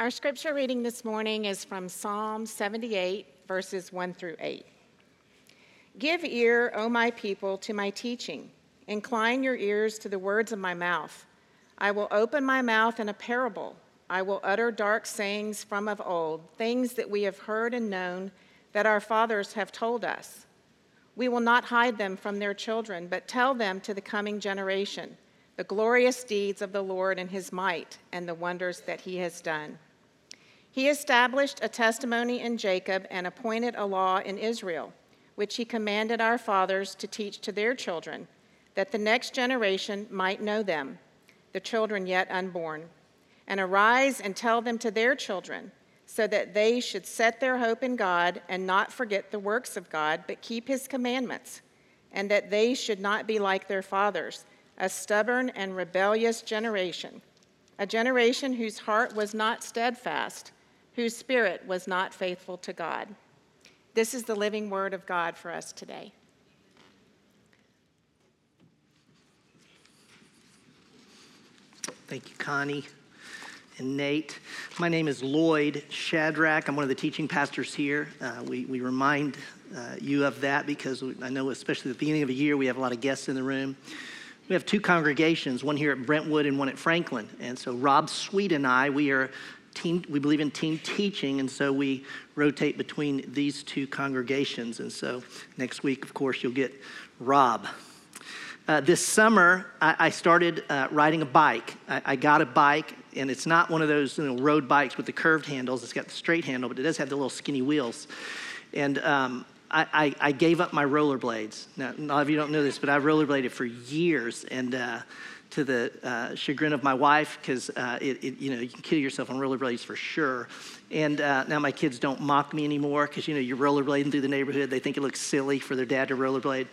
Our scripture reading this morning is from Psalm 78, verses 1 through 8. Give ear, O my people, to my teaching. Incline your ears to the words of my mouth. I will open my mouth in a parable. I will utter dark sayings from of old, things that we have heard and known, that our fathers have told us. We will not hide them from their children, but tell them to the coming generation the glorious deeds of the Lord and his might and the wonders that he has done. He established a testimony in Jacob and appointed a law in Israel, which he commanded our fathers to teach to their children, that the next generation might know them, the children yet unborn, and arise and tell them to their children, so that they should set their hope in God and not forget the works of God, but keep his commandments, and that they should not be like their fathers, a stubborn and rebellious generation, a generation whose heart was not steadfast whose spirit was not faithful to God. This is the living word of God for us today. Thank you, Connie and Nate. My name is Lloyd Shadrach. I'm one of the teaching pastors here. Uh, we, we remind uh, you of that because I know, especially at the beginning of the year, we have a lot of guests in the room. We have two congregations, one here at Brentwood and one at Franklin. And so Rob Sweet and I, we are team, we believe in team teaching, and so we rotate between these two congregations. And so next week, of course, you'll get Rob. Uh, this summer, I, I started uh, riding a bike. I, I, got a bike, and it's not one of those you know, road bikes with the curved handles. It's got the straight handle, but it does have the little skinny wheels. And um, I, I, gave up my rollerblades. Now, a lot of you don't know this, but I've rollerbladed for years, and uh, to the uh, chagrin of my wife because uh, it, it, you know you can kill yourself on rollerblades for sure. And uh, now my kids don't mock me anymore because you know you're rollerblading through the neighborhood. They think it looks silly for their dad to rollerblade.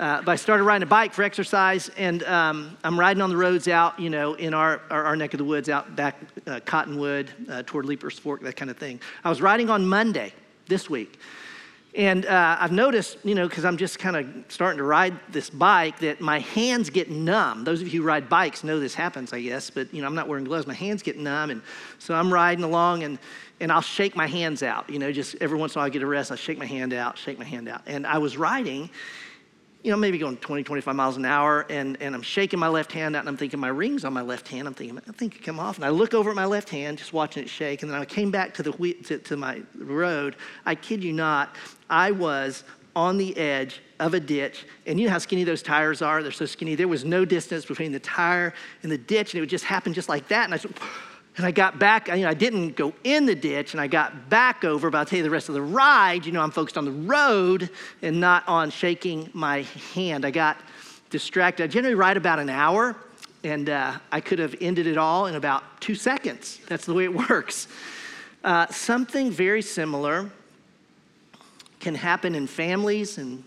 Uh, but I started riding a bike for exercise, and um, I'm riding on the roads out, you know, in our, our, our neck of the woods, out back uh, Cottonwood uh, toward Leipers Fork, that kind of thing. I was riding on Monday this week, and uh, I've noticed, you know, because I'm just kind of starting to ride this bike, that my hands get numb. Those of you who ride bikes know this happens, I guess, but, you know, I'm not wearing gloves. My hands get numb. And so I'm riding along and, and I'll shake my hands out. You know, just every once in a while I get a rest, I shake my hand out, shake my hand out. And I was riding you know, maybe going 20, 25 miles an hour, and, and I'm shaking my left hand out, and I'm thinking my ring's on my left hand. I'm thinking, I think it come off. And I look over at my left hand, just watching it shake, and then I came back to, the, to, to my road. I kid you not, I was on the edge of a ditch. And you know how skinny those tires are? They're so skinny. There was no distance between the tire and the ditch, and it would just happen just like that. And I said, and I got back, you know, I didn't go in the ditch and I got back over, but I'll tell you the rest of the ride, you know, I'm focused on the road and not on shaking my hand. I got distracted. I generally ride about an hour and uh, I could have ended it all in about two seconds. That's the way it works. Uh, something very similar can happen in families and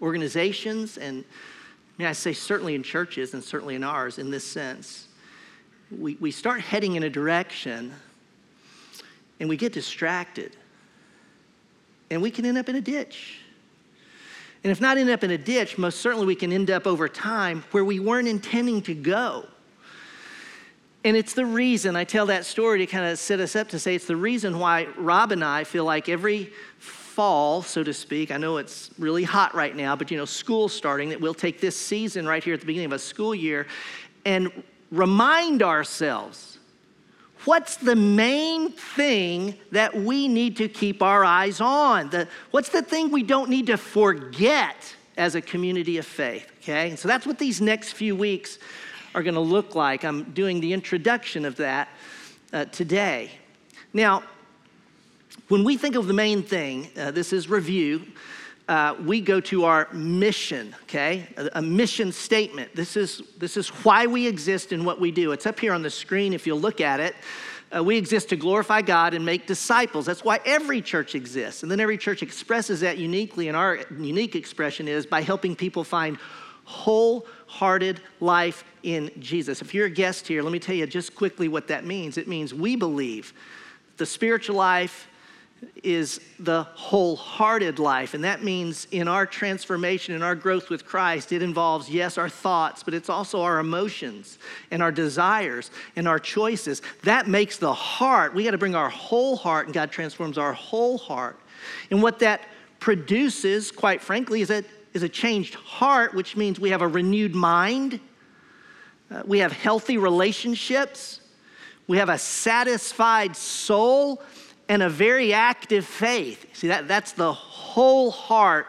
organizations, and I, mean, I say certainly in churches and certainly in ours in this sense we, we start heading in a direction and we get distracted and we can end up in a ditch. And if not end up in a ditch, most certainly we can end up over time where we weren't intending to go. And it's the reason I tell that story to kind of set us up to say it's the reason why Rob and I feel like every fall, so to speak, I know it's really hot right now, but you know, school's starting, that we'll take this season right here at the beginning of a school year and remind ourselves what's the main thing that we need to keep our eyes on? The, what's the thing we don't need to forget as a community of faith? Okay, and so that's what these next few weeks are going to look like. I'm doing the introduction of that uh, today. Now, when we think of the main thing, uh, this is review uh, we go to our mission, okay? A, a, mission statement. This is, this is why we exist and what we do. It's up here on the screen if you'll look at it. Uh, we exist to glorify God and make disciples. That's why every church exists. And then every church expresses that uniquely. And our unique expression is by helping people find wholehearted life in Jesus. If you're a guest here, let me tell you just quickly what that means. It means we believe the spiritual life is the wholehearted life. And that means in our transformation and our growth with Christ, it involves, yes, our thoughts, but it's also our emotions and our desires and our choices. That makes the heart, we got to bring our whole heart, and God transforms our whole heart. And what that produces, quite frankly, is a, is a changed heart, which means we have a renewed mind, uh, we have healthy relationships, we have a satisfied soul and a very active faith. See, that, that's the whole heart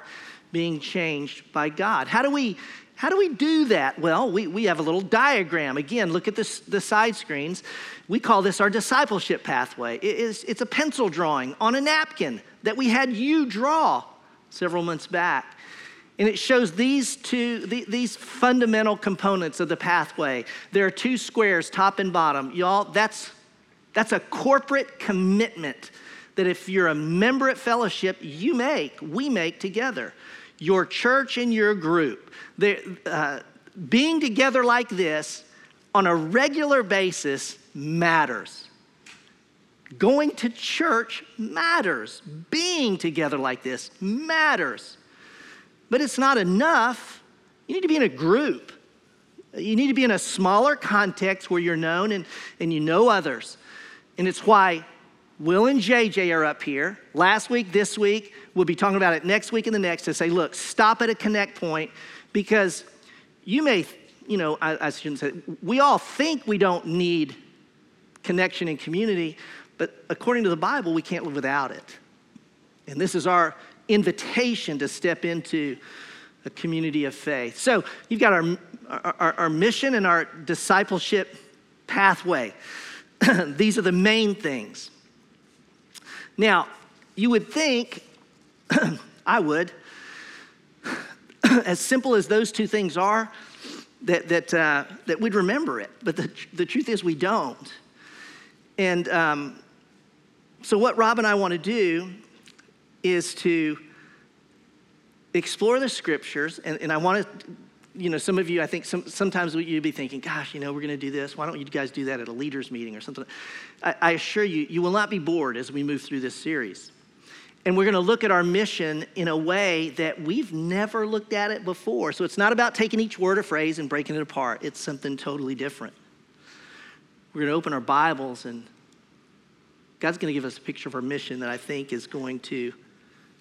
being changed by God. How do we, how do, we do that? Well, we, we have a little diagram. Again, look at this, the side screens. We call this our discipleship pathway. It is, it's a pencil drawing on a napkin that we had you draw several months back. And it shows these two, these fundamental components of the pathway. There are two squares, top and bottom. Y'all, that's that's a corporate commitment that if you're a member at fellowship, you make, we make together. Your church and your group. Uh, being together like this on a regular basis matters. Going to church matters. Being together like this matters. But it's not enough. You need to be in a group. You need to be in a smaller context where you're known and, and you know others. And it's why Will and JJ are up here last week, this week. We'll be talking about it next week and the next to say, look, stop at a connect point because you may, you know, I, I shouldn't say, we all think we don't need connection and community, but according to the Bible, we can't live without it. And this is our invitation to step into a community of faith. So you've got our, our, our mission and our discipleship pathway. These are the main things. Now, you would think, I would, as simple as those two things are, that, that, uh, that we'd remember it. But the, the truth is, we don't. And um, so, what Rob and I want to do is to explore the scriptures, and, and I want to you know, some of you, I think some, sometimes you'd be thinking, gosh, you know, we're going to do this. Why don't you guys do that at a leaders meeting or something? I, I assure you, you will not be bored as we move through this series. And we're going to look at our mission in a way that we've never looked at it before. So it's not about taking each word or phrase and breaking it apart, it's something totally different. We're going to open our Bibles, and God's going to give us a picture of our mission that I think is going to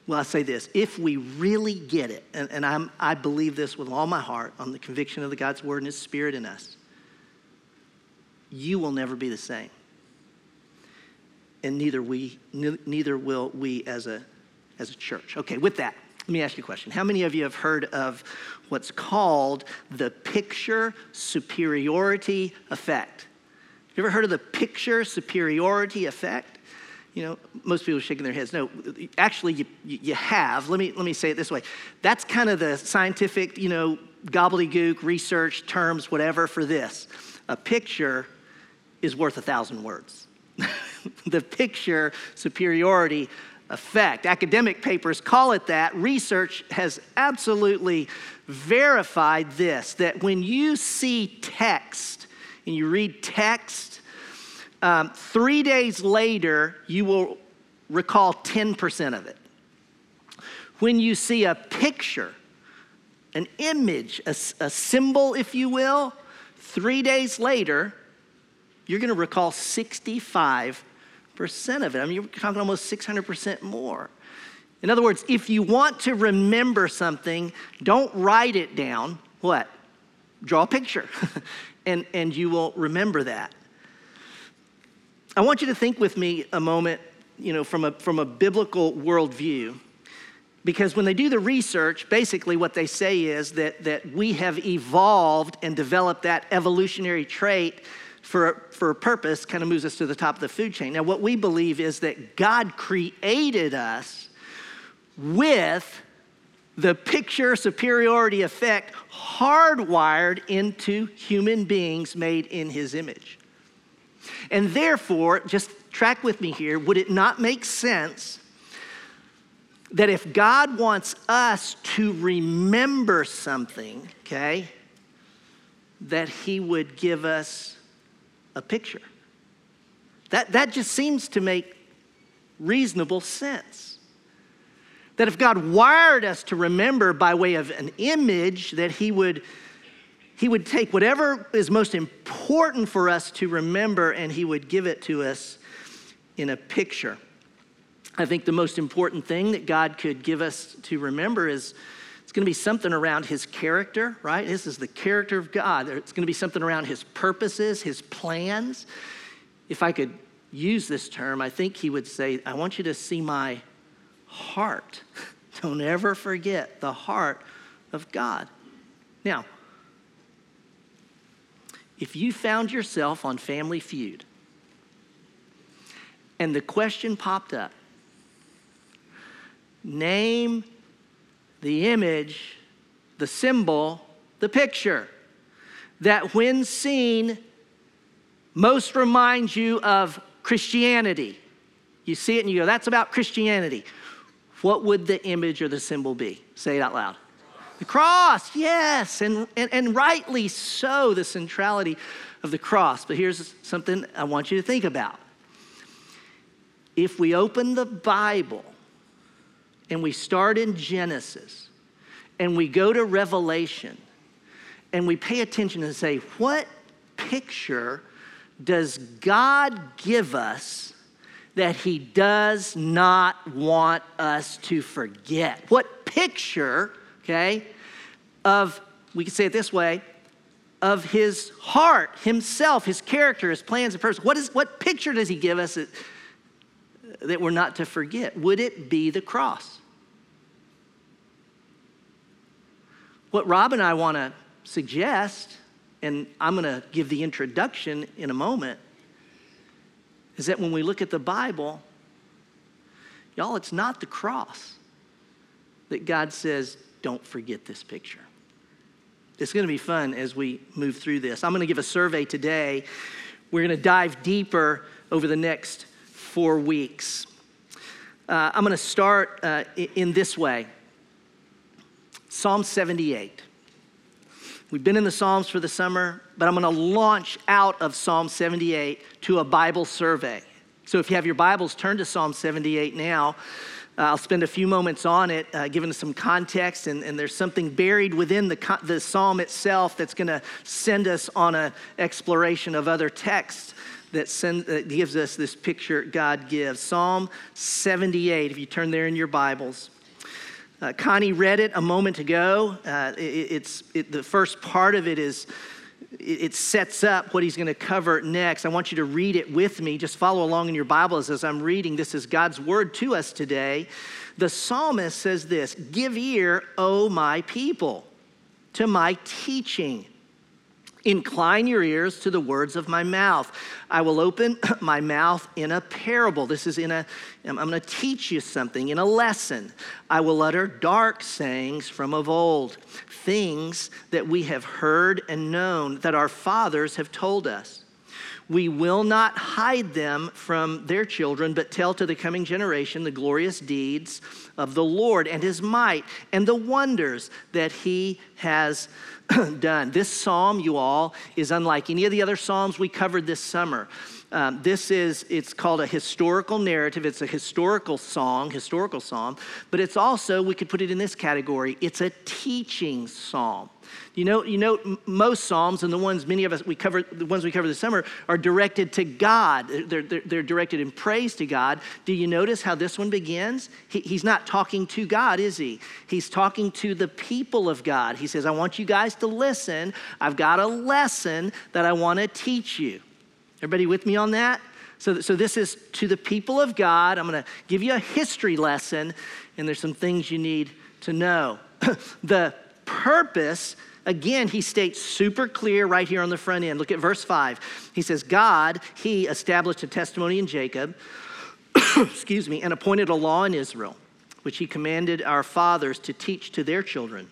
well, I say this if we really get it, and, and I'm, I believe this with all my heart on the conviction of the God's word and his spirit in us, you will never be the same. And neither, we, neither will we as a, as a church. Okay, with that, let me ask you a question. How many of you have heard of what's called the picture superiority effect? You ever heard of the picture superiority effect? You know, most people are shaking their heads. No, actually, you, you have. Let me, let me say it this way. That's kind of the scientific, you know, gobbledygook, research terms, whatever, for this. A picture is worth a thousand words. the picture superiority effect. Academic papers call it that. Research has absolutely verified this that when you see text and you read text, um, three days later, you will recall 10% of it. When you see a picture, an image, a, a symbol, if you will, three days later, you're going to recall 65% of it. I mean, you're talking almost 600% more. In other words, if you want to remember something, don't write it down. What? Draw a picture, and, and you will remember that. I want you to think with me a moment, you know, from a, from a biblical worldview. Because when they do the research, basically what they say is that, that we have evolved and developed that evolutionary trait for, for a purpose, kind of moves us to the top of the food chain. Now, what we believe is that God created us with the picture superiority effect hardwired into human beings made in his image. And therefore, just track with me here, would it not make sense that if God wants us to remember something, okay, that He would give us a picture? That, that just seems to make reasonable sense. That if God wired us to remember by way of an image, that He would, he would take whatever is most important for us to remember and He would give it to us in a picture. I think the most important thing that God could give us to remember is it's going to be something around his character, right? This is the character of God. It's going to be something around his purposes, his plans. If I could use this term, I think he would say, I want you to see my heart. Don't ever forget the heart of God. Now, if you found yourself on Family Feud and the question popped up, name the image, the symbol, the picture that when seen most reminds you of Christianity. You see it and you go, that's about Christianity. What would the image or the symbol be? Say it out loud. The cross, yes, and, and, and rightly so, the centrality of the cross. But here's something I want you to think about. If we open the Bible and we start in Genesis and we go to Revelation and we pay attention and say, what picture does God give us that He does not want us to forget? What picture, okay, of, we could say it this way, of His heart, Himself, His character, His plans and purposes? What, is, what picture does He give us that, that we're not to forget? Would it be the cross? What Rob and I want to suggest, and I'm going to give the introduction in a moment, is that when we look at the Bible, y'all, it's not the cross that God says, don't forget this picture. It's going to be fun as we move through this. I'm going to give a survey today. We're going to dive deeper over the next four weeks. Uh, I'm going to start uh, in this way. Psalm 78. We've been in the Psalms for the summer, but I'm going to launch out of Psalm 78 to a Bible survey. So if you have your Bibles, turn to Psalm 78 now. Uh, I'll spend a few moments on it, uh, giving some context, and, and, there's something buried within the, the psalm itself that's going to send us on an exploration of other texts that, send, that gives us this picture God gives. Psalm 78, if you turn there in your Bibles. Uh, Connie read it a moment ago. Uh, it, it's it, the first part of it is it sets up what he's going to cover next. I want you to read it with me. Just follow along in your Bibles as I'm reading. This is God's word to us today. The psalmist says this Give ear, O my people, to my teaching. Incline your ears to the words of my mouth. I will open my mouth in a parable. This is in a, I'm going to teach you something in a lesson. I will utter dark sayings from of old, things that we have heard and known that our fathers have told us. We will not hide them from their children, but tell to the coming generation the glorious deeds of the Lord and his might and the wonders that he has done. This psalm, you all, is unlike any of the other psalms we covered this summer. Um, this is, it's called a historical narrative. It's a historical song, historical psalm, but it's also, we could put it in this category, it's a teaching psalm. You know, you know, most psalms and the ones many of us we cover, the ones we cover this summer, are directed to God. They're, they're, they're directed in praise to God. Do you notice how this one begins? He, he's not talking to God, is he? He's talking to the people of God. He says, "I want you guys to listen. I've got a lesson that I want to teach you." Everybody with me on that? So, so this is to the people of God. I'm going to give you a history lesson, and there's some things you need to know. the purpose, again, he states super clear right here on the front end. Look at verse 5. He says, God, he established a testimony in Jacob, excuse me, and appointed a law in Israel, which he commanded our fathers to teach to their children,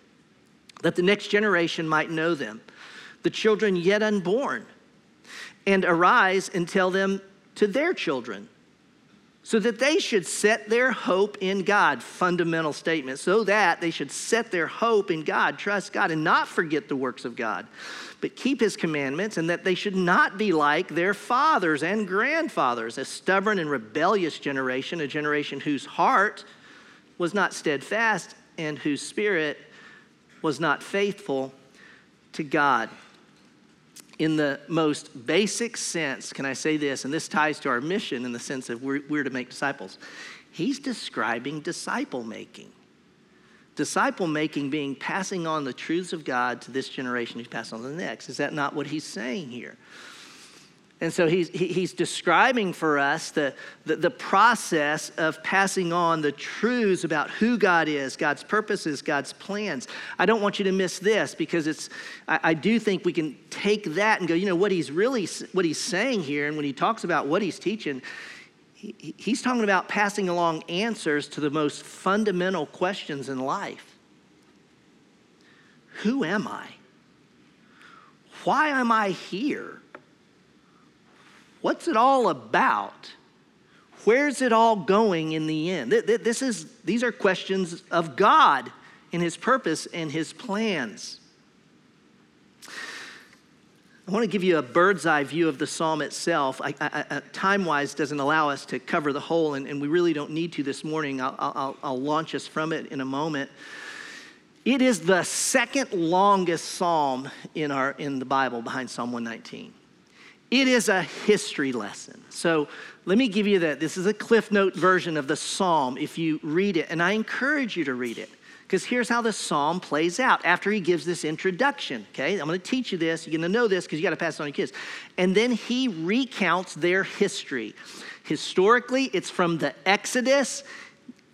that the next generation might know them, the children yet unborn and arise and tell them to their children. So that they should set their hope in God. Fundamental statement. So that they should set their hope in God, trust God, and not forget the works of God, but keep his commandments, and that they should not be like their fathers and grandfathers, a stubborn and rebellious generation, a generation whose heart was not steadfast and whose spirit was not faithful to God in the most basic sense, can I say this? And this ties to our mission in the sense of we're, we're to make disciples. He's describing disciple making. Disciple making being passing on the truths of God to this generation who's passing on to the next. Is that not what he's saying here? And so he's, he's describing for us the, the, the, process of passing on the truths about who God is, God's purposes, God's plans. I don't want you to miss this because it's, I, I do think we can take that and go, you know, what he's really, what he's saying here, and when he talks about what he's teaching, he, he's talking about passing along answers to the most fundamental questions in life. Who am I? Why am I here? What's it all about? Where's it all going in the end? This is, these are questions of God and His purpose and His plans. I want to give you a bird's eye view of the psalm itself. Time wise, doesn't allow us to cover the whole, and, and we really don't need to this morning. I'll, I'll, I'll launch us from it in a moment. It is the second longest psalm in, our, in the Bible behind Psalm 119. It is a history lesson. So let me give you that. This is a Cliff Note version of the psalm if you read it, and I encourage you to read it. Because here's how the psalm plays out after he gives this introduction. Okay, I'm going to teach you this. You're going to know this because you got to pass it on to your kids. And then he recounts their history. Historically, it's from the Exodus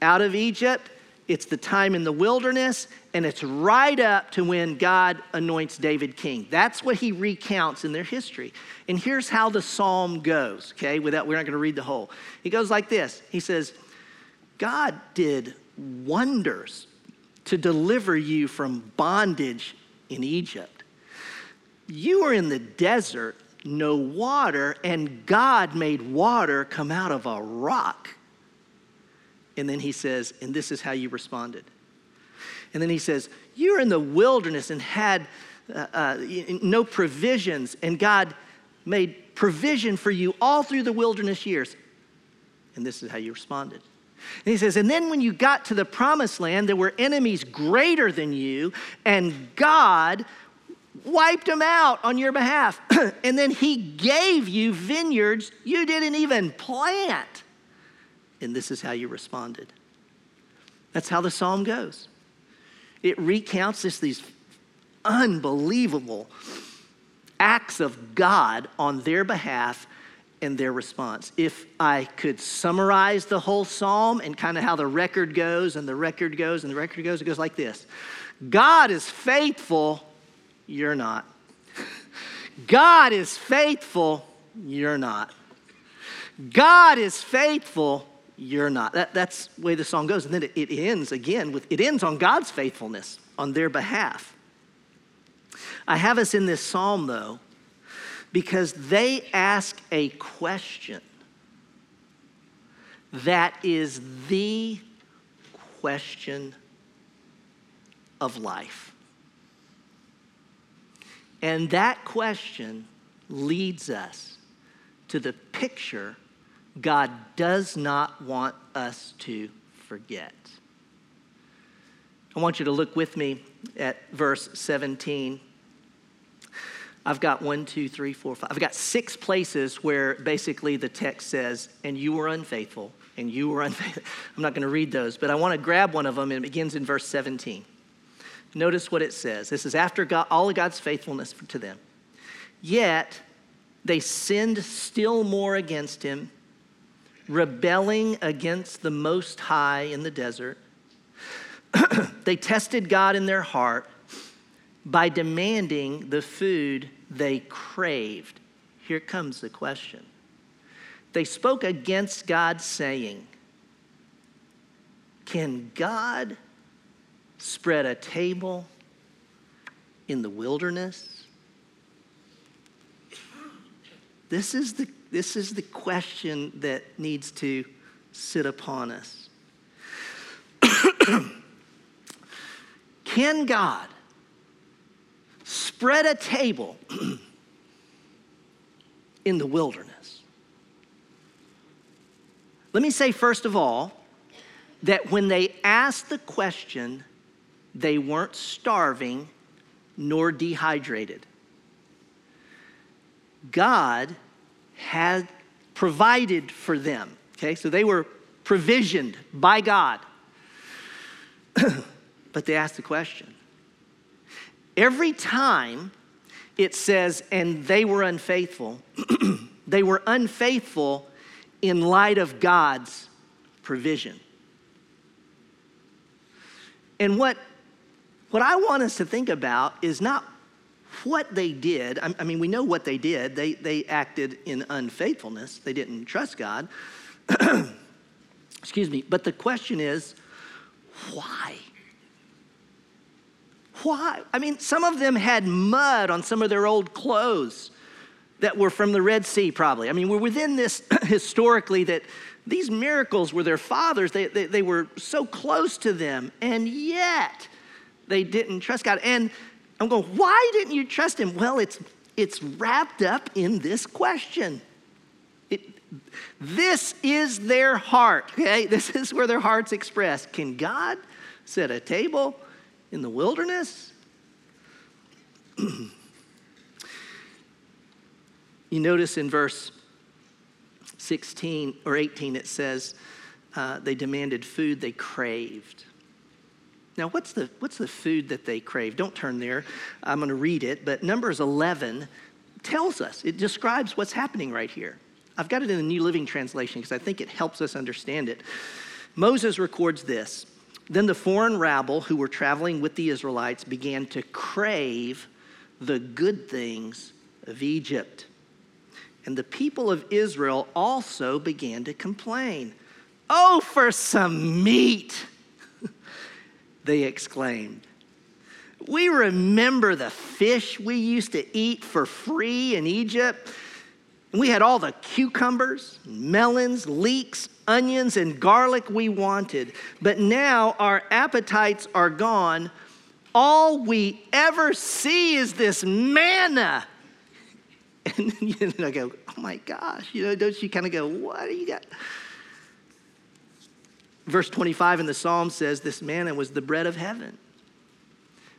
out of Egypt it's the time in the wilderness, and it's right up to when God anoints David king. That's what he recounts in their history. And here's how the psalm goes, okay? Without, we're not going to read the whole. He goes like this He says, God did wonders to deliver you from bondage in Egypt. You were in the desert, no water, and God made water come out of a rock. And then he says, and this is how you responded. And then he says, You're in the wilderness and had uh, uh, no provisions, and God made provision for you all through the wilderness years. And this is how you responded. And he says, And then when you got to the promised land, there were enemies greater than you, and God wiped them out on your behalf. and then he gave you vineyards you didn't even plant and this is how you responded. That's how the psalm goes. It recounts this, these unbelievable acts of God on their behalf and their response. If I could summarize the whole psalm and kind of how the record goes, and the record goes, and the record goes, it goes like this God is faithful, you're not. God is faithful, you're not. God is faithful, you're not. That, that's the way the song goes. And then it, it ends again with it ends on God's faithfulness on their behalf. I have us in this psalm though, because they ask a question that is the question of life. And that question leads us to the picture God does not want us to forget. I want you to look with me at verse 17. I've got one, two, three, four, five. I've got six places where basically the text says, and you were unfaithful, and you were unfaithful. I'm not going to read those, but I want to grab one of them, and it begins in verse 17. Notice what it says. This is after God, all of God's faithfulness to them. Yet they sinned still more against him rebelling against the Most High in the desert. they tested God in their heart by demanding the food they craved. Here comes the question. They spoke against God, saying, Can God spread a table in the wilderness? This is the this is the question that needs to sit upon us. Can God spread a table in the wilderness? Let me say, first of all, that when they asked the question, they weren't starving nor dehydrated. God had provided for them. Okay, so they were provisioned by God. but they asked the question. Every time it says, and they were unfaithful, they were unfaithful in light of God's provision. And what, what I want us to think about is not what they did. I, I mean, we know what they did. They, they acted in unfaithfulness, they didn't trust God. Excuse me. But the question is, why? Why? I mean, some of them had mud on some of their old clothes that were from the Red Sea, probably. I mean, we're within this historically that these miracles were their fathers. They, they, they, were so close to them, and yet they didn't trust God. And I'm going, why didn't you trust Him? Well, it's, it's wrapped up in this question. It, this is their heart, okay? This is where their heart's expressed. Can God set a table in the wilderness? you notice in verse 16 or 18, it says uh, they demanded food they craved. Now, what's the, what's the food that they crave? Don't turn there. I'm going to read it, but Numbers 11 tells us, it describes what's happening right here. I've got it in the New Living Translation because I think it helps us understand it. Moses records this Then the foreign rabble who were traveling with the Israelites began to crave the good things of Egypt. And the people of Israel also began to complain. Oh, for some meat! They exclaimed. We remember the fish we used to eat for free in Egypt. We had all the cucumbers, melons, leeks, onions, and garlic we wanted. But now our appetites are gone. All we ever see is this manna and know, I go, oh my gosh, you know, don't you kind of go, what do you got? Verse 25 in the Psalm says, this manna was the bread of heaven.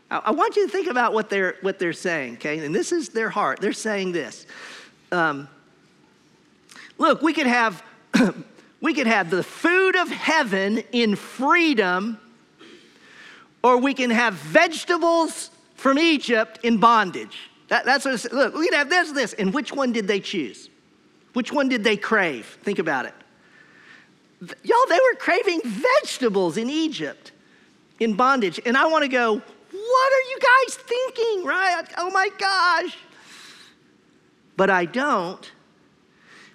I, I want you to think about what they're, what they're saying, okay? And this is their heart. They're saying this. Um, look, we could have we could have the food of heaven in freedom, or we can have vegetables from Egypt in bondage. That, that's what it's, look, we can have this, this. And which one did they choose? Which one did they crave? Think about it. Y'all, they were craving vegetables in Egypt in bondage. And I want to go, what are you guys thinking, right? Oh my gosh. But I don't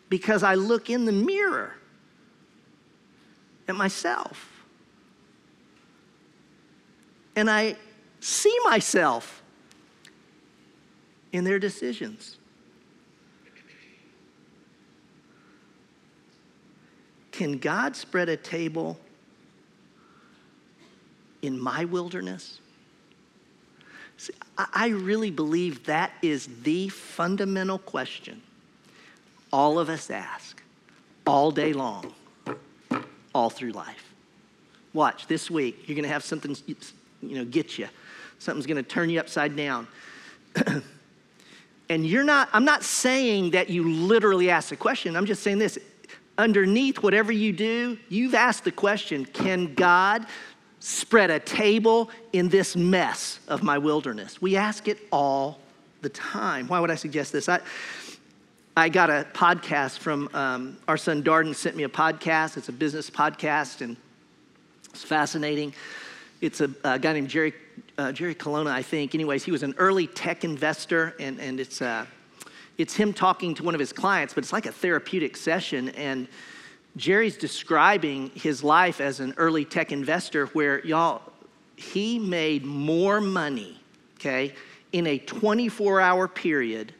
because I look in the mirror at myself. And I see myself in their decisions. Can God spread a table in my wilderness? See, I really believe that is the fundamental question all of us ask all day long, all through life. Watch this week, you're going to have something, you know, get you. Something's going to turn you upside down. And you're not, I'm not saying that you literally ask the question. I'm just saying this. Underneath whatever you do, you've asked the question can God spread a table in this mess of my wilderness? We ask it all the time. Why would I suggest this? I, I got a podcast from um, our son Darden sent me a podcast. It's a business podcast, and it's fascinating. It's a, a guy named Jerry uh, Jerry Colonna, I think. Anyways, he was an early tech investor, and, and it's, uh, it's him talking to one of his clients, but it's like a therapeutic session. And Jerry's describing his life as an early tech investor where, y'all, he made more money, okay, in a 24 hour period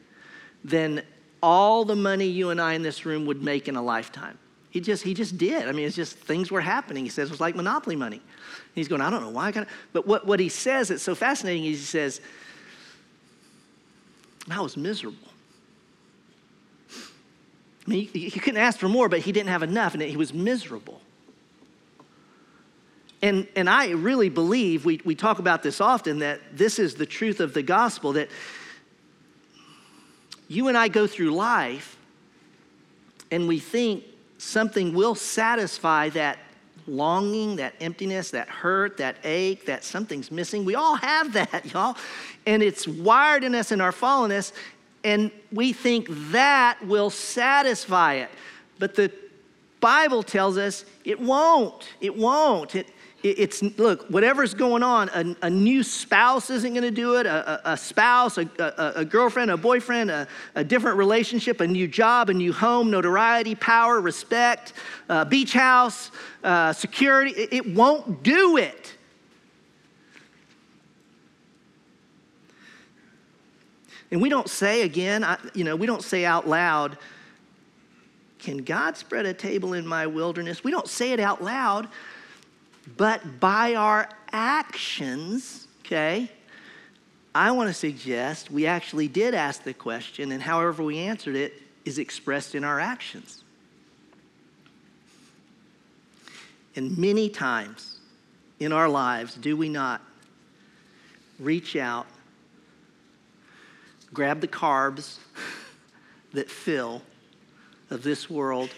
than all the money you and I in this room would make in a lifetime. He just, he just did. I mean, it's just things were happening. He says it was like monopoly money. And he's going, I don't know why I got. But what, what he says that's so fascinating is he says, I was miserable. I mean, he, he couldn't ask for more, but he didn't have enough, and he was miserable. And, and I really believe, we, we talk about this often, that this is the truth of the gospel that you and I go through life and we think something will satisfy that longing, that emptiness, that hurt, that ache, that something's missing. We all have that, y'all. And it's wired in us in our fallenness, and we think that will satisfy it. But the Bible tells us it won't. It won't. It, it's look whatever's going on a, a new spouse isn't going to do it a, a, a spouse a, girlfriend a boyfriend a, different relationship a new job a new home notoriety power respect beach house uh, security it, it won't do it and we don't say again I, you know we don't say out loud can god spread a table in my wilderness we don't say it out loud but by our actions, okay, I want to suggest we actually did ask the question, and however we answered it is expressed in our actions. And many times in our lives, do we not reach out, grab the carbs that fill of this world,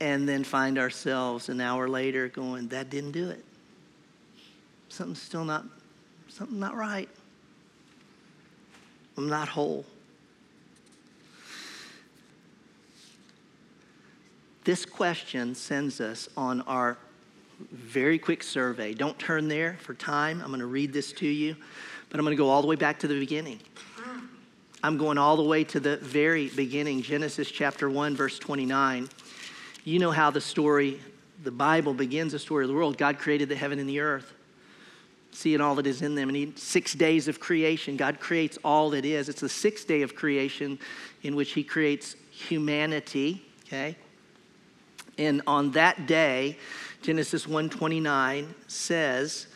and then find ourselves an hour later going, that didn't do it. Something's still not, something not right. I'm not whole. This question sends us on our very quick survey. Don't turn there for time. I'm going to read this to you, but I'm going to go all the way back to the beginning. I'm going all the way to the very beginning, Genesis chapter 1, verse 29. You know how the story, the Bible begins the story of the world. God created the heaven and the earth, seeing all that is in them. And he, six days of creation, God creates all that is. It's the sixth day of creation in which He creates humanity, okay? And on that day, Genesis 1:29 says,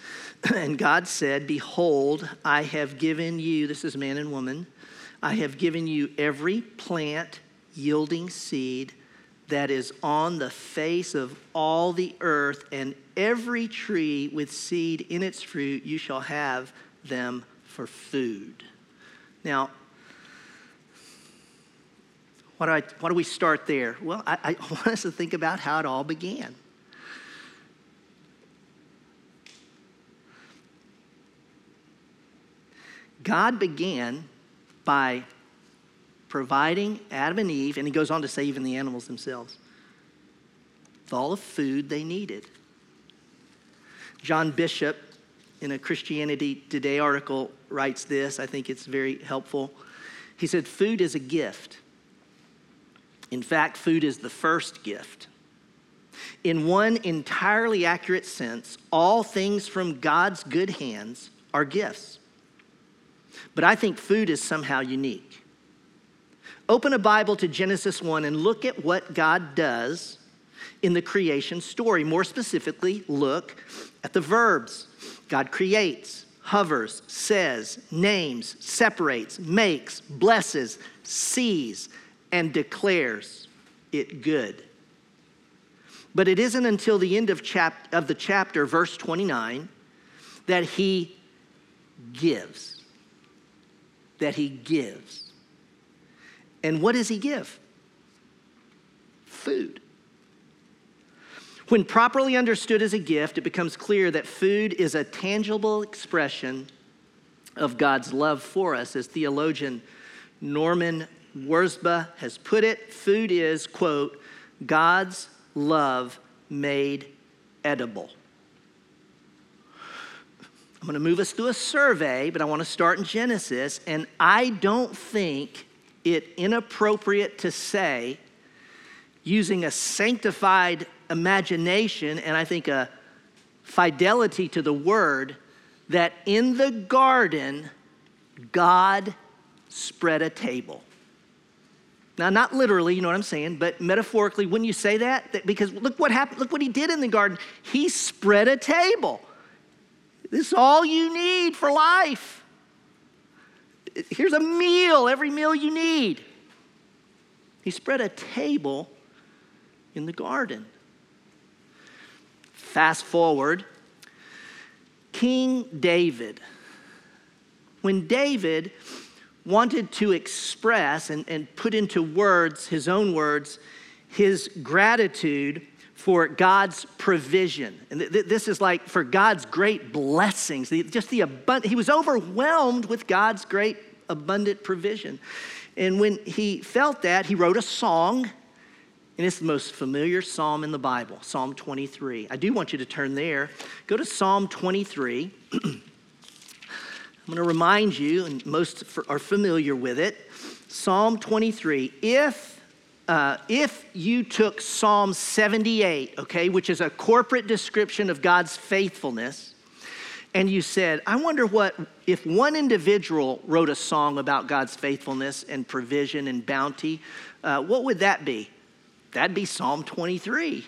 and God said, Behold, I have given you, this is man and woman, I have given you every plant yielding seed that is on the face of all the earth, and every tree with seed in its fruit, you shall have them for food. Now, why do, I, why do we start there? Well, I, I want us to think about how it all began. God began by providing Adam and Eve, and he goes on to say even the animals themselves, with all the food they needed. John Bishop, in a Christianity Today article, writes this. I think it's very helpful. He said, Food is a gift. In fact, food is the first gift. In one entirely accurate sense, all things from God's good hands are gifts. But I think food is somehow unique. Open a Bible to Genesis 1 and look at what God does in the creation story. More specifically, look at the verbs. God creates, hovers, says, names, separates, makes, blesses, sees, and declares it good. But it isn't until the end of, chap- of the chapter, verse 29, that he gives. That he gives. And what does he give? Food. When properly understood as a gift, it becomes clear that food is a tangible expression of God's love for us. As theologian Norman Wirzba has put it, food is, quote, God's love made edible. I'm going to move us through a survey, but I want to start in Genesis. And I don't think it inappropriate to say, using a sanctified imagination and I think a fidelity to the word, that in the garden, God spread a table. Now, not literally, you know what I'm saying, but metaphorically, wouldn't you say that? that because look what happened, look what he did in the garden. He spread a table. This is all you need for life. Here's a meal, every meal you need. He spread a table in the garden. Fast forward, King David. When David wanted to express and, and put into words, his own words, his gratitude for God's provision. And th- this is like for God's great blessings, the, just the abundant, he was overwhelmed with God's great abundant provision. And when he felt that, he wrote a song, and it's the most familiar psalm in the Bible, Psalm 23. I do want you to turn there. Go to Psalm 23. I'm going to remind you, and most are familiar with it Psalm 23. If uh, if you took Psalm 78, okay, which is a corporate description of God's faithfulness, and you said, I wonder what, if one individual wrote a song about God's faithfulness and provision and bounty, uh, what would that be? That'd be Psalm 23.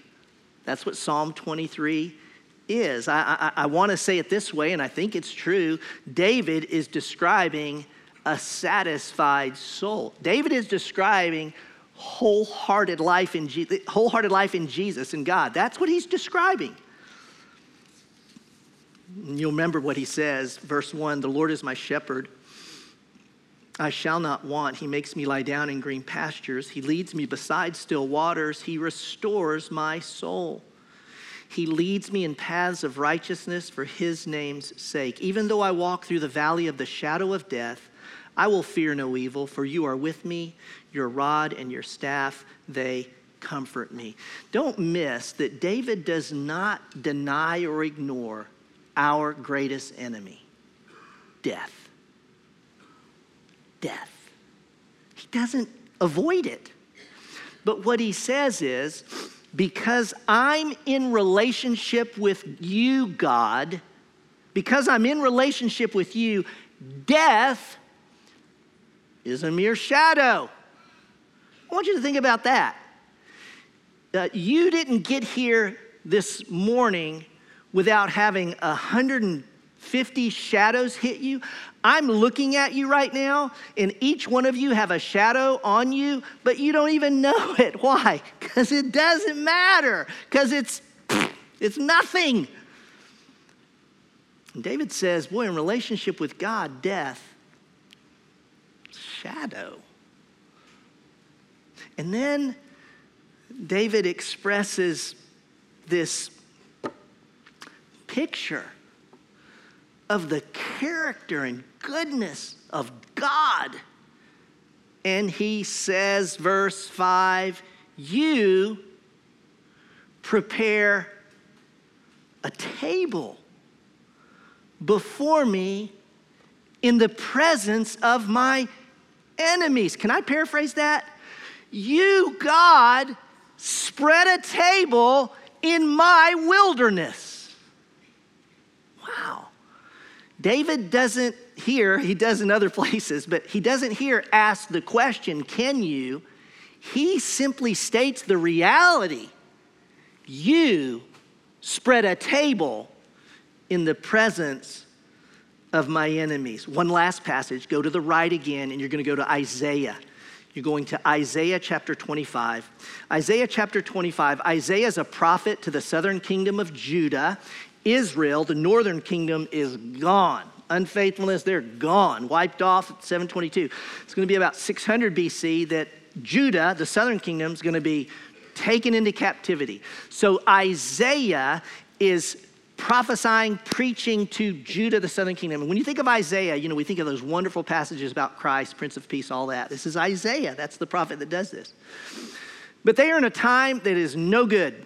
That's what Psalm 23 is. I, I, I want to say it this way, and I think it's true. David is describing a satisfied soul. David is describing wholehearted life in Je- wholehearted life in Jesus and God. That's what he's describing. You'll remember what he says, verse 1 The Lord is my shepherd. I shall not want. He makes me lie down in green pastures. He leads me beside still waters. He restores my soul. He leads me in paths of righteousness for his name's sake. Even though I walk through the valley of the shadow of death, I will fear no evil, for you are with me. Your rod and your staff, they comfort me. Don't miss that David does not deny or ignore our greatest enemy death. Death. He doesn't avoid it. But what he says is, because I'm in relationship with you, God, because I'm in relationship with you, death is a mere shadow. I want you to think about that. Uh, you didn't get here this morning without having 150 shadows hit you. I'm looking at you right now, and each one of you have a shadow on you, but you don't even know it. Why? Because it doesn't matter, because it's, it's nothing. And David says, boy, in relationship with God, death, shadow. And then David expresses this picture of the character and goodness of God. And he says, verse 5 You prepare a table before me in the presence of my enemies. Can I paraphrase that? You, God, spread a table in my wilderness. Wow. David doesn't here, he does in other places, but he doesn't here ask the question, can you? He simply states the reality. You spread a table in the presence of my enemies. One last passage, go to the right again, and you're going to go to Isaiah. You're going to Isaiah chapter 25. Isaiah chapter 25. Isaiah is a prophet to the southern kingdom of Judah. Israel, the northern kingdom, is gone. Unfaithfulness, they're gone, wiped off at 722. It's going to be about 600 BC that Judah, the southern kingdom, is going to be taken into captivity. So Isaiah is prophesying, preaching to Judah, the southern kingdom. And when you think of Isaiah, you know, we think of those wonderful passages about Christ, Prince of Peace, all that. This is Isaiah. That's the prophet that does this. But they are in a time that is no good.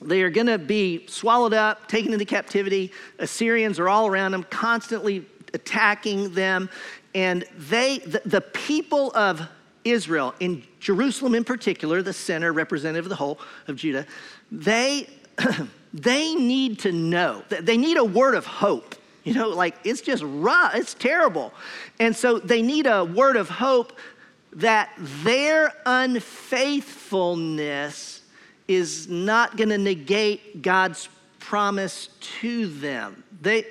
They are going to be swallowed up, taken into captivity. Assyrians are all around them, constantly attacking them. And they, the, the people of Israel, in Jerusalem in particular, the center, representative of the whole of Judah, they, they need to know, that they need a word of hope. You know, like it's just rough, it's terrible. And so they need a word of hope that their unfaithfulness is not going to negate God's promise to them. They,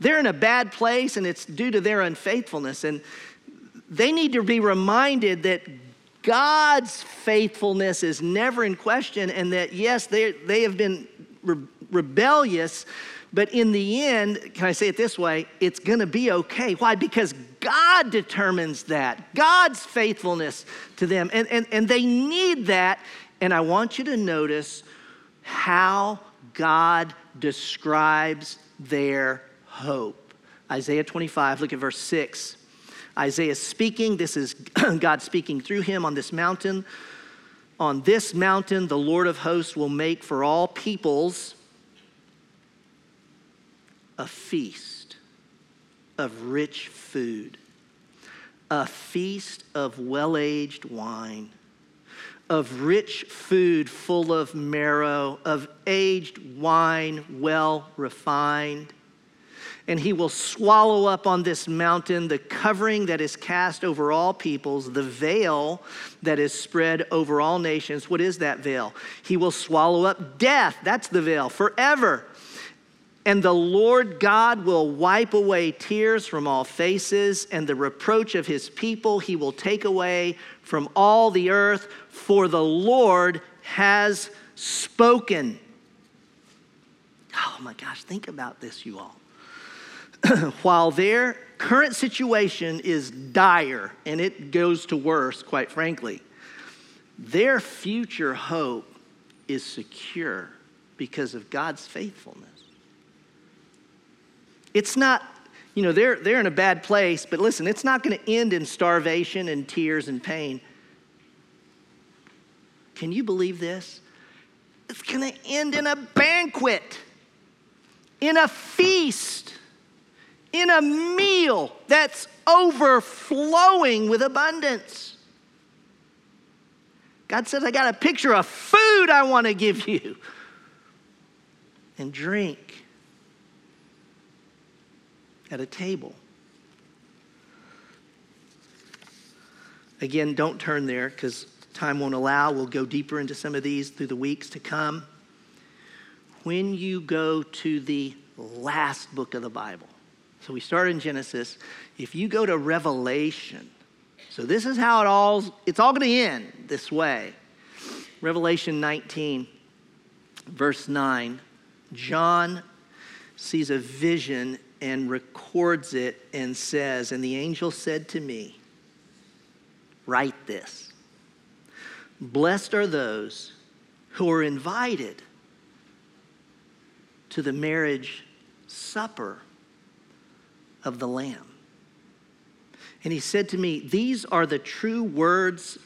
they're in a bad place and it's due to their unfaithfulness. And they need to be reminded that God's faithfulness is never in question and that, yes, they, they have been re- rebellious, but in the end, can I say it this way? It's gonna be okay. Why? Because God determines that, God's faithfulness to them. And, and, and they need that. And I want you to notice how God describes their hope. Isaiah 25, look at verse 6. Isaiah speaking, this is God speaking through him on this mountain. On this mountain, the Lord of hosts will make for all peoples a feast of rich food, a feast of well aged wine, of rich food full of marrow, of aged wine well refined. And he will swallow up on this mountain the covering that is cast over all peoples, the veil that is spread over all nations. What is that veil? He will swallow up death. That's the veil forever and the Lord God will wipe away tears from all faces, and the reproach of his people he will take away from all the earth, for the Lord has spoken. Oh my gosh, think about this, you all. While their current situation is dire, and it goes to worse, quite frankly, their future hope is secure because of God's faithfulness. It's not, you know, they're, they're in a bad place, but listen, it's not going to end in starvation and tears and pain. Can you believe this? It's going to end in a banquet, in a feast, in a meal that's overflowing with abundance. God says, I got a picture of food I want to give you and drink at a table. Again, don't turn there because time won't allow. We'll go deeper into some of these through the weeks to come. When you go to the last book of the Bible, so we start in Genesis, if you go to Revelation, so this is how it all it's all going to end this way. Revelation 19 verse 9, John sees a vision and records it and says, And the angel said to me, Write this. Blessed are those who are invited to the marriage supper of the Lamb. And he said to me, These are the true words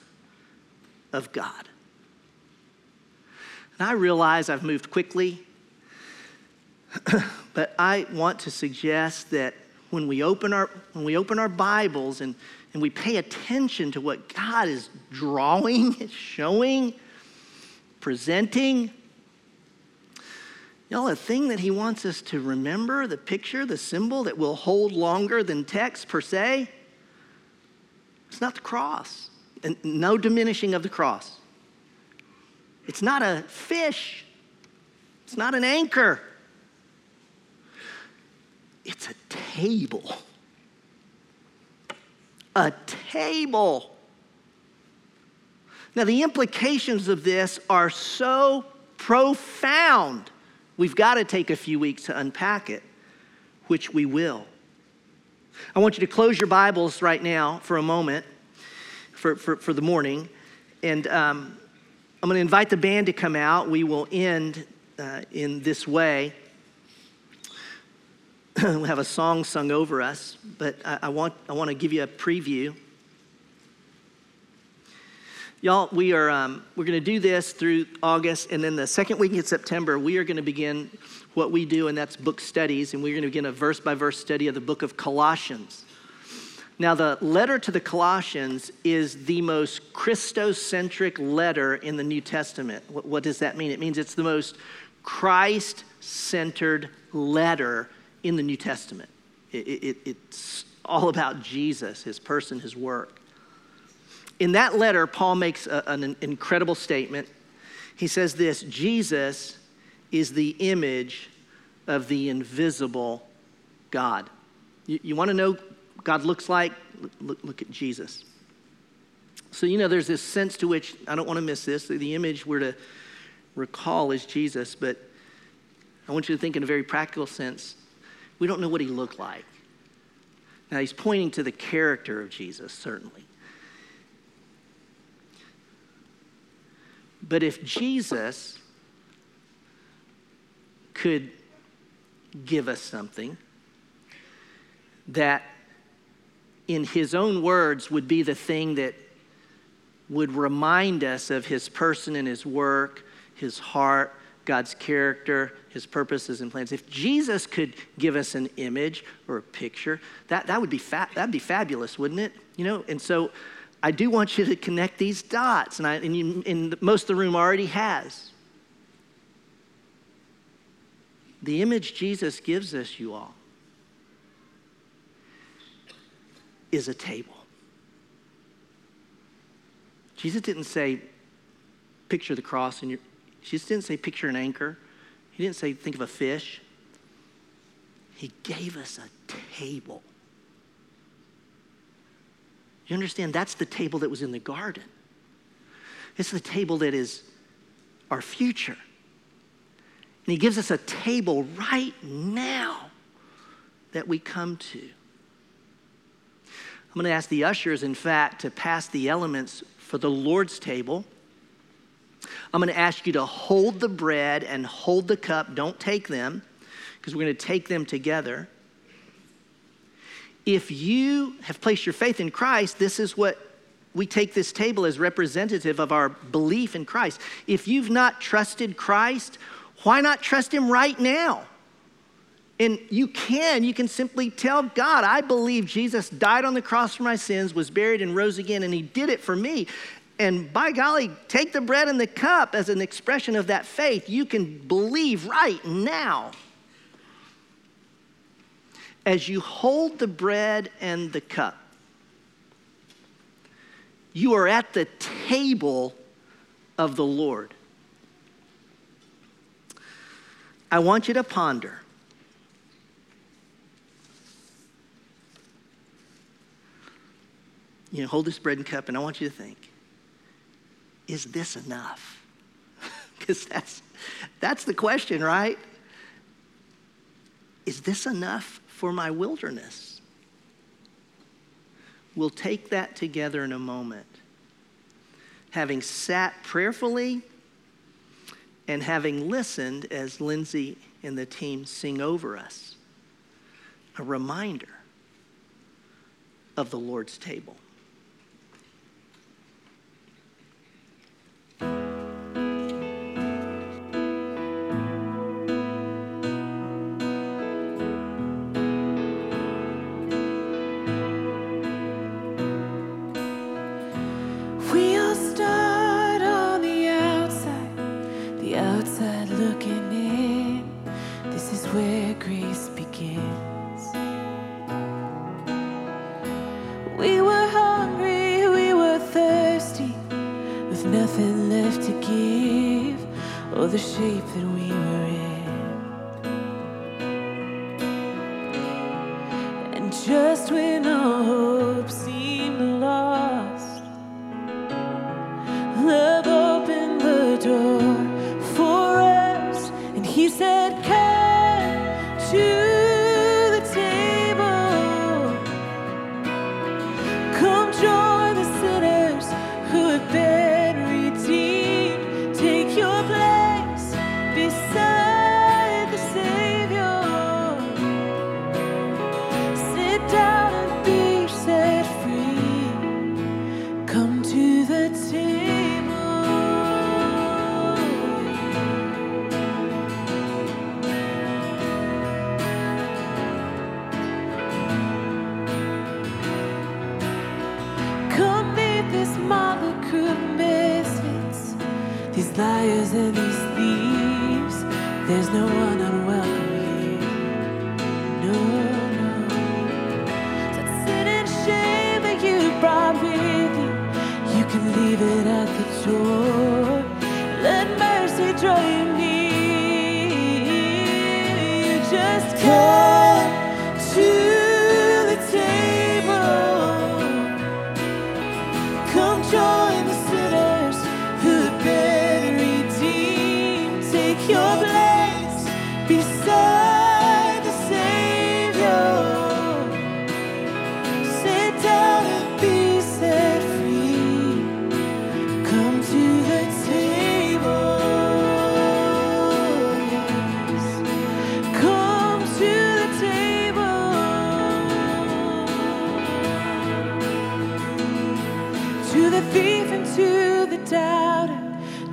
of God. And I realize I've moved quickly but I want to suggest that when we open our, when we open our Bibles and, and we pay attention to what God is drawing, showing, presenting, know, the thing that He wants us to remember, the picture, the symbol that will hold longer than text per se, it's not the cross. And no diminishing of the cross. It's not a fish. It's not an anchor. It's a table. A table. Now, the implications of this are so profound. We've got to take a few weeks to unpack it, which we will. I want you to close your Bibles right now for a moment for, for, for the morning. And um, I'm going to invite the band to come out. We will end uh, in this way. we'll have a song sung over us, but I, I, want, I want to give you a preview. Y'all, we are um, we're going to do this through August, and then the second week in September, we are going to begin what we do, and that's book studies, and we're going to begin a verse by verse study of the book of Colossians. Now, the letter to the Colossians is the most Christocentric letter in the New Testament. What, what does that mean? It means it's the most Christ centered letter in the New Testament. It, it, it's all about Jesus, his person, his work. In that letter, Paul makes a, an incredible statement. He says this Jesus is the image of the invisible God. You, you want to know God looks like? Look, look at Jesus. So, you know, there's this sense to which I don't want to miss this. The image we're to recall is Jesus, but I want you to think in a very practical sense. We don't know what he looked like. Now, he's pointing to the character of Jesus, certainly. But if Jesus could give us something that, in his own words, would be the thing that would remind us of his person and his work, his heart, God's character, his purposes and plans. If Jesus could give us an image or a picture, that, that would be fa- that'd be fabulous, wouldn't it? You know, and so I do want you to connect these dots, and, I, and, you, and most of the room already has. The image Jesus gives us, you all, is a table. Jesus didn't say, picture the cross, and you. Jesus didn't say, picture an anchor. He didn't say, think of a fish. He gave us a table. You understand? That's the table that was in the garden. It's the table that is our future. And He gives us a table right now that we come to. I'm going to ask the ushers, in fact, to pass the elements for the Lord's table. I'm going to ask you to hold the bread and hold the cup. Don't take them, because we're going to take them together. If you have placed your faith in Christ, this is what we take this table as representative of our belief in Christ. If you've not trusted Christ, why not trust Him right now? And you can, you can simply tell God, I believe Jesus died on the cross for my sins, was buried, and rose again, and He did it for me. And by golly, take the bread and the cup as an expression of that faith. You can believe right now. As you hold the bread and the cup, you are at the table of the Lord. I want you to ponder. You know, hold this bread and cup, and I want you to think is this enough? Because that's, that's the question, right? Is this enough for my wilderness? We'll take that together in a moment. Having sat prayerfully and having listened as Lindsay and the team sing over us, a reminder of the Lord's table.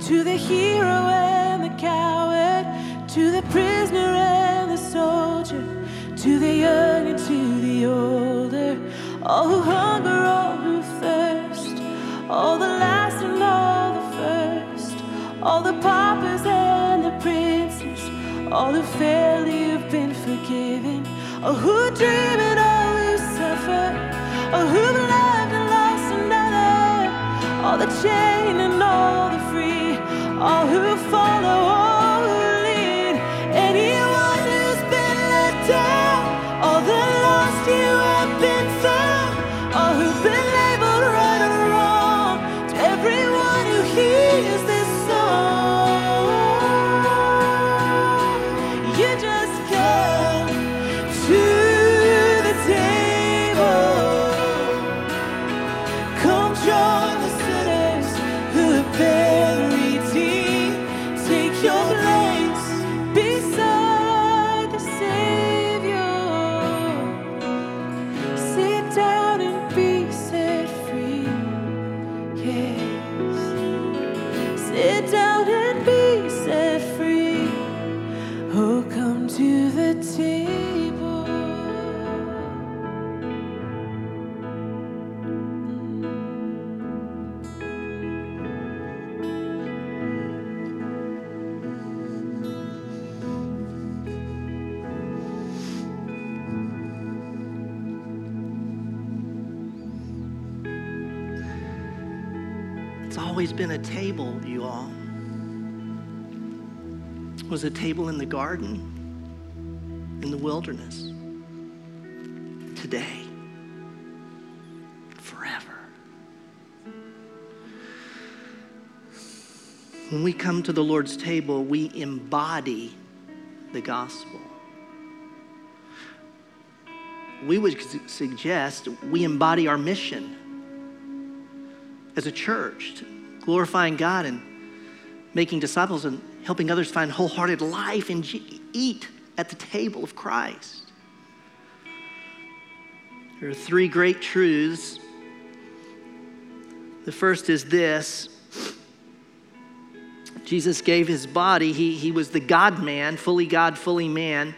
To the hero and the coward, to the prisoner and the soldier, to the young and to the older, all who hunger, all who thirst, all the last and all the first, all the paupers and the princes, all who fail you've been forgiven, all who dream and all who suffer, all who've loved and lost another, all the chained and all all who follow, always been a table, you all. It was a table in the garden, in the wilderness, today, forever. When we come to the Lord's table, we embody the gospel. We would su- suggest we embody our mission as a church, glorifying God and making disciples and helping others find wholehearted life and eat at the table of Christ. There are three great truths. The first is this Jesus gave his body, he, he was the God man, fully God, fully man.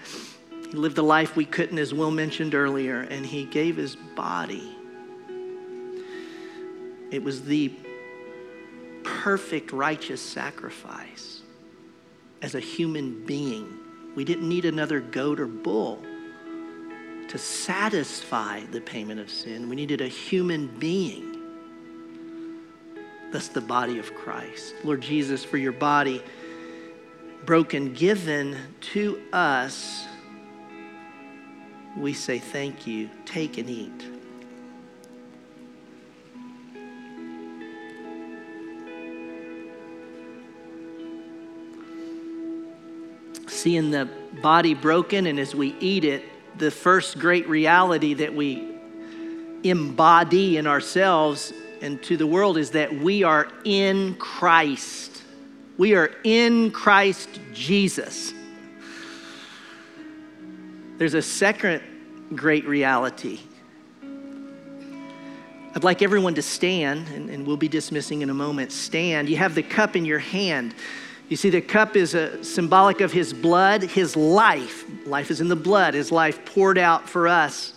He lived a life we couldn't, as Will mentioned earlier, and he gave his body. It was the perfect righteous sacrifice as a human being. We didn't need another goat or bull to satisfy the payment of sin. We needed a human being. That's the body of Christ. Lord Jesus, for your body broken, given to us, we say thank you. Take and eat. Seeing the body broken, and as we eat it, the first great reality that we embody in ourselves and to the world is that we are in Christ. We are in Christ Jesus. There's a second great reality. I'd like everyone to stand, and, and we'll be dismissing in a moment. Stand. You have the cup in your hand. You see, the cup is a symbolic of his blood, his life. Life is in the blood, his life poured out for us.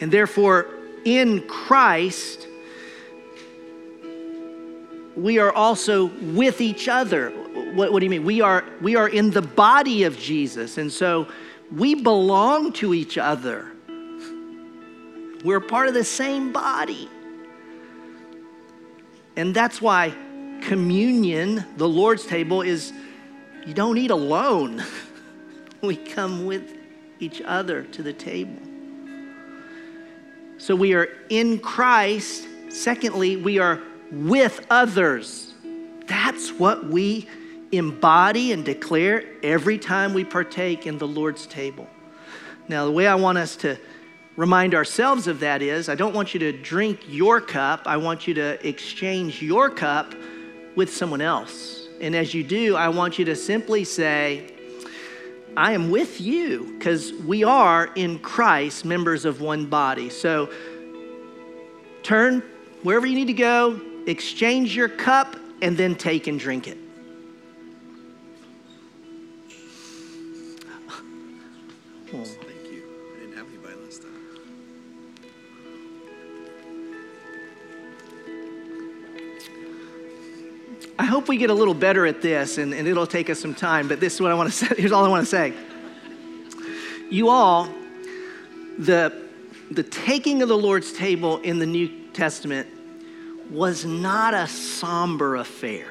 And therefore, in Christ, we are also with each other. What, what do you mean? We are, we are in the body of Jesus. And so we belong to each other. We're part of the same body. And that's why communion, the Lord's table, is you don't eat alone. we come with each other to the table. So we are in Christ. Secondly, we are with others. That's what we embody and declare every time we partake in the Lord's table. Now, the way I want us to remind ourselves of that is I don't want you to drink your cup, I want you to exchange your cup with someone else. And as you do, I want you to simply say, I am with you because we are in Christ members of one body. So turn wherever you need to go, exchange your cup, and then take and drink it. Oh. hope we get a little better at this, and, and it'll take us some time, but this is what I want to say. Here's all I want to say. You all, the, the taking of the Lord's table in the New Testament was not a somber affair.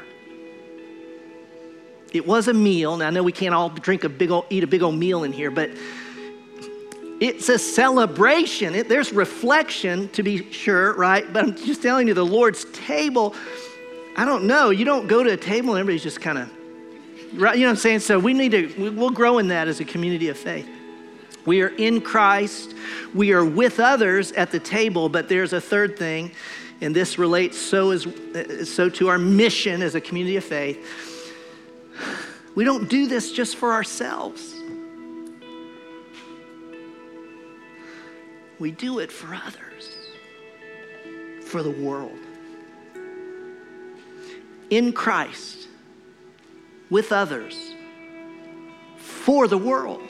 It was a meal. Now, I know we can't all drink a big old, eat a big old meal in here, but it's a celebration. It, there's reflection, to be sure, right? But I'm just telling you, the Lord's table I don't know. You don't go to a table and everybody's just kind of, right? You know what I'm saying? So we need to, we'll grow in that as a community of faith. We are in Christ. We are with others at the table, but there's a third thing, and this relates so, as, so to our mission as a community of faith. We don't do this just for ourselves. We do it for others, for the world in Christ with others for the world.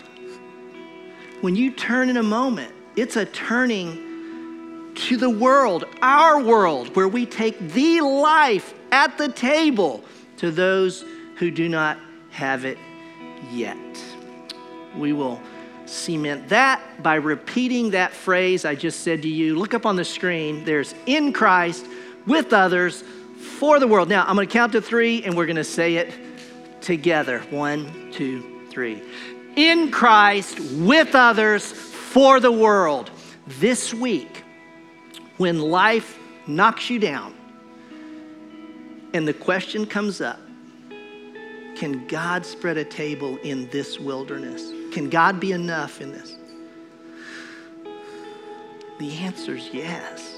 When you turn in a moment, it's a turning to the world, our world, where we take the life at the table to those who do not have it yet. We will cement that by repeating that phrase I just said to you. Look up on the screen. There's in Christ, with others, for the world. Now, I'm going to count to three and we're going to say it together. One, two, three. In Christ, with others, for the world. This week, when life knocks you down and the question comes up can God spread a table in this wilderness? Can God be enough in this? The answer is yes.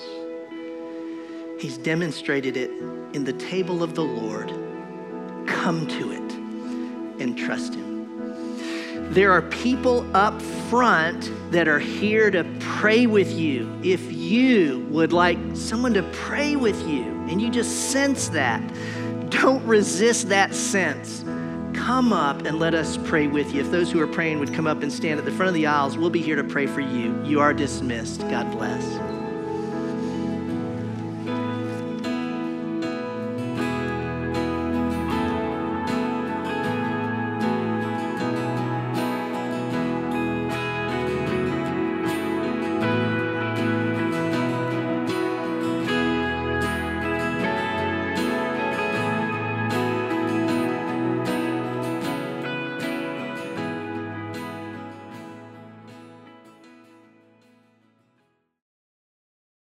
He's demonstrated it in the table of the Lord. Come to it and trust Him. There are people up front that are here to pray with you. If you would like someone to pray with you and you just sense that, don't resist that sense. Come up and let us pray with you. If those who are praying would come up and stand at the front of the aisles, we'll be here to pray for you. You are dismissed. God bless.